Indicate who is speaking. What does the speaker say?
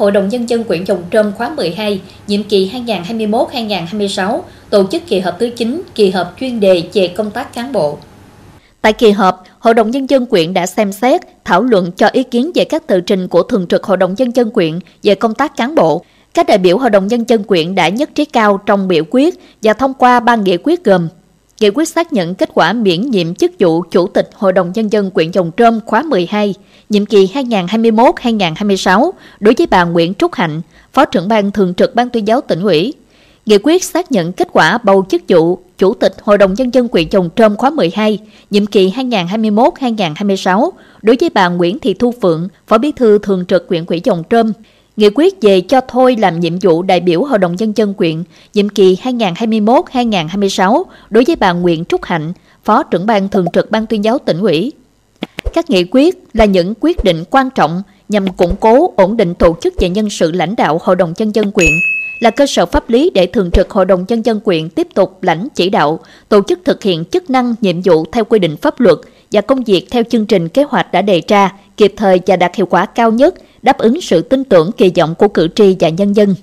Speaker 1: Hội đồng Nhân dân quyện Dòng Trơm khóa 12, nhiệm kỳ 2021-2026, tổ chức kỳ họp thứ 9, kỳ họp chuyên đề về công tác cán bộ. Tại kỳ họp, Hội đồng Nhân dân quyện đã xem xét, thảo luận cho ý kiến về các tờ trình của Thường trực Hội đồng Nhân dân quyện về công tác cán bộ. Các đại biểu Hội đồng Nhân dân quyện đã nhất trí cao trong biểu quyết và thông qua ba nghị quyết gồm Nghị quyết xác nhận kết quả miễn nhiệm chức vụ Chủ tịch Hội đồng Nhân dân quyện Dòng Trơm khóa 12, nhiệm kỳ 2021-2026 đối với bà Nguyễn Trúc Hạnh, Phó trưởng ban thường trực Ban tuyên giáo tỉnh ủy. Nghị quyết xác nhận kết quả bầu chức vụ Chủ tịch Hội đồng Nhân dân quyện Dòng Trơm khóa 12, nhiệm kỳ 2021-2026 đối với bà Nguyễn Thị Thu Phượng, Phó Bí thư Thường trực quyện ủy Dòng Trơm, Nghị quyết về cho thôi làm nhiệm vụ đại biểu Hội đồng Nhân dân quyện nhiệm kỳ 2021-2026 đối với bà Nguyễn Trúc Hạnh, Phó trưởng ban thường trực Ban tuyên giáo tỉnh ủy. Các nghị quyết là những quyết định quan trọng nhằm củng cố, ổn định tổ chức và nhân sự lãnh đạo Hội đồng Nhân dân quyện, là cơ sở pháp lý để Thường trực Hội đồng Nhân dân quyện tiếp tục lãnh chỉ đạo, tổ chức thực hiện chức năng, nhiệm vụ theo quy định pháp luật và công việc theo chương trình kế hoạch đã đề ra, kịp thời và đạt hiệu quả cao nhất – đáp ứng sự tin tưởng kỳ vọng của cử tri và nhân dân.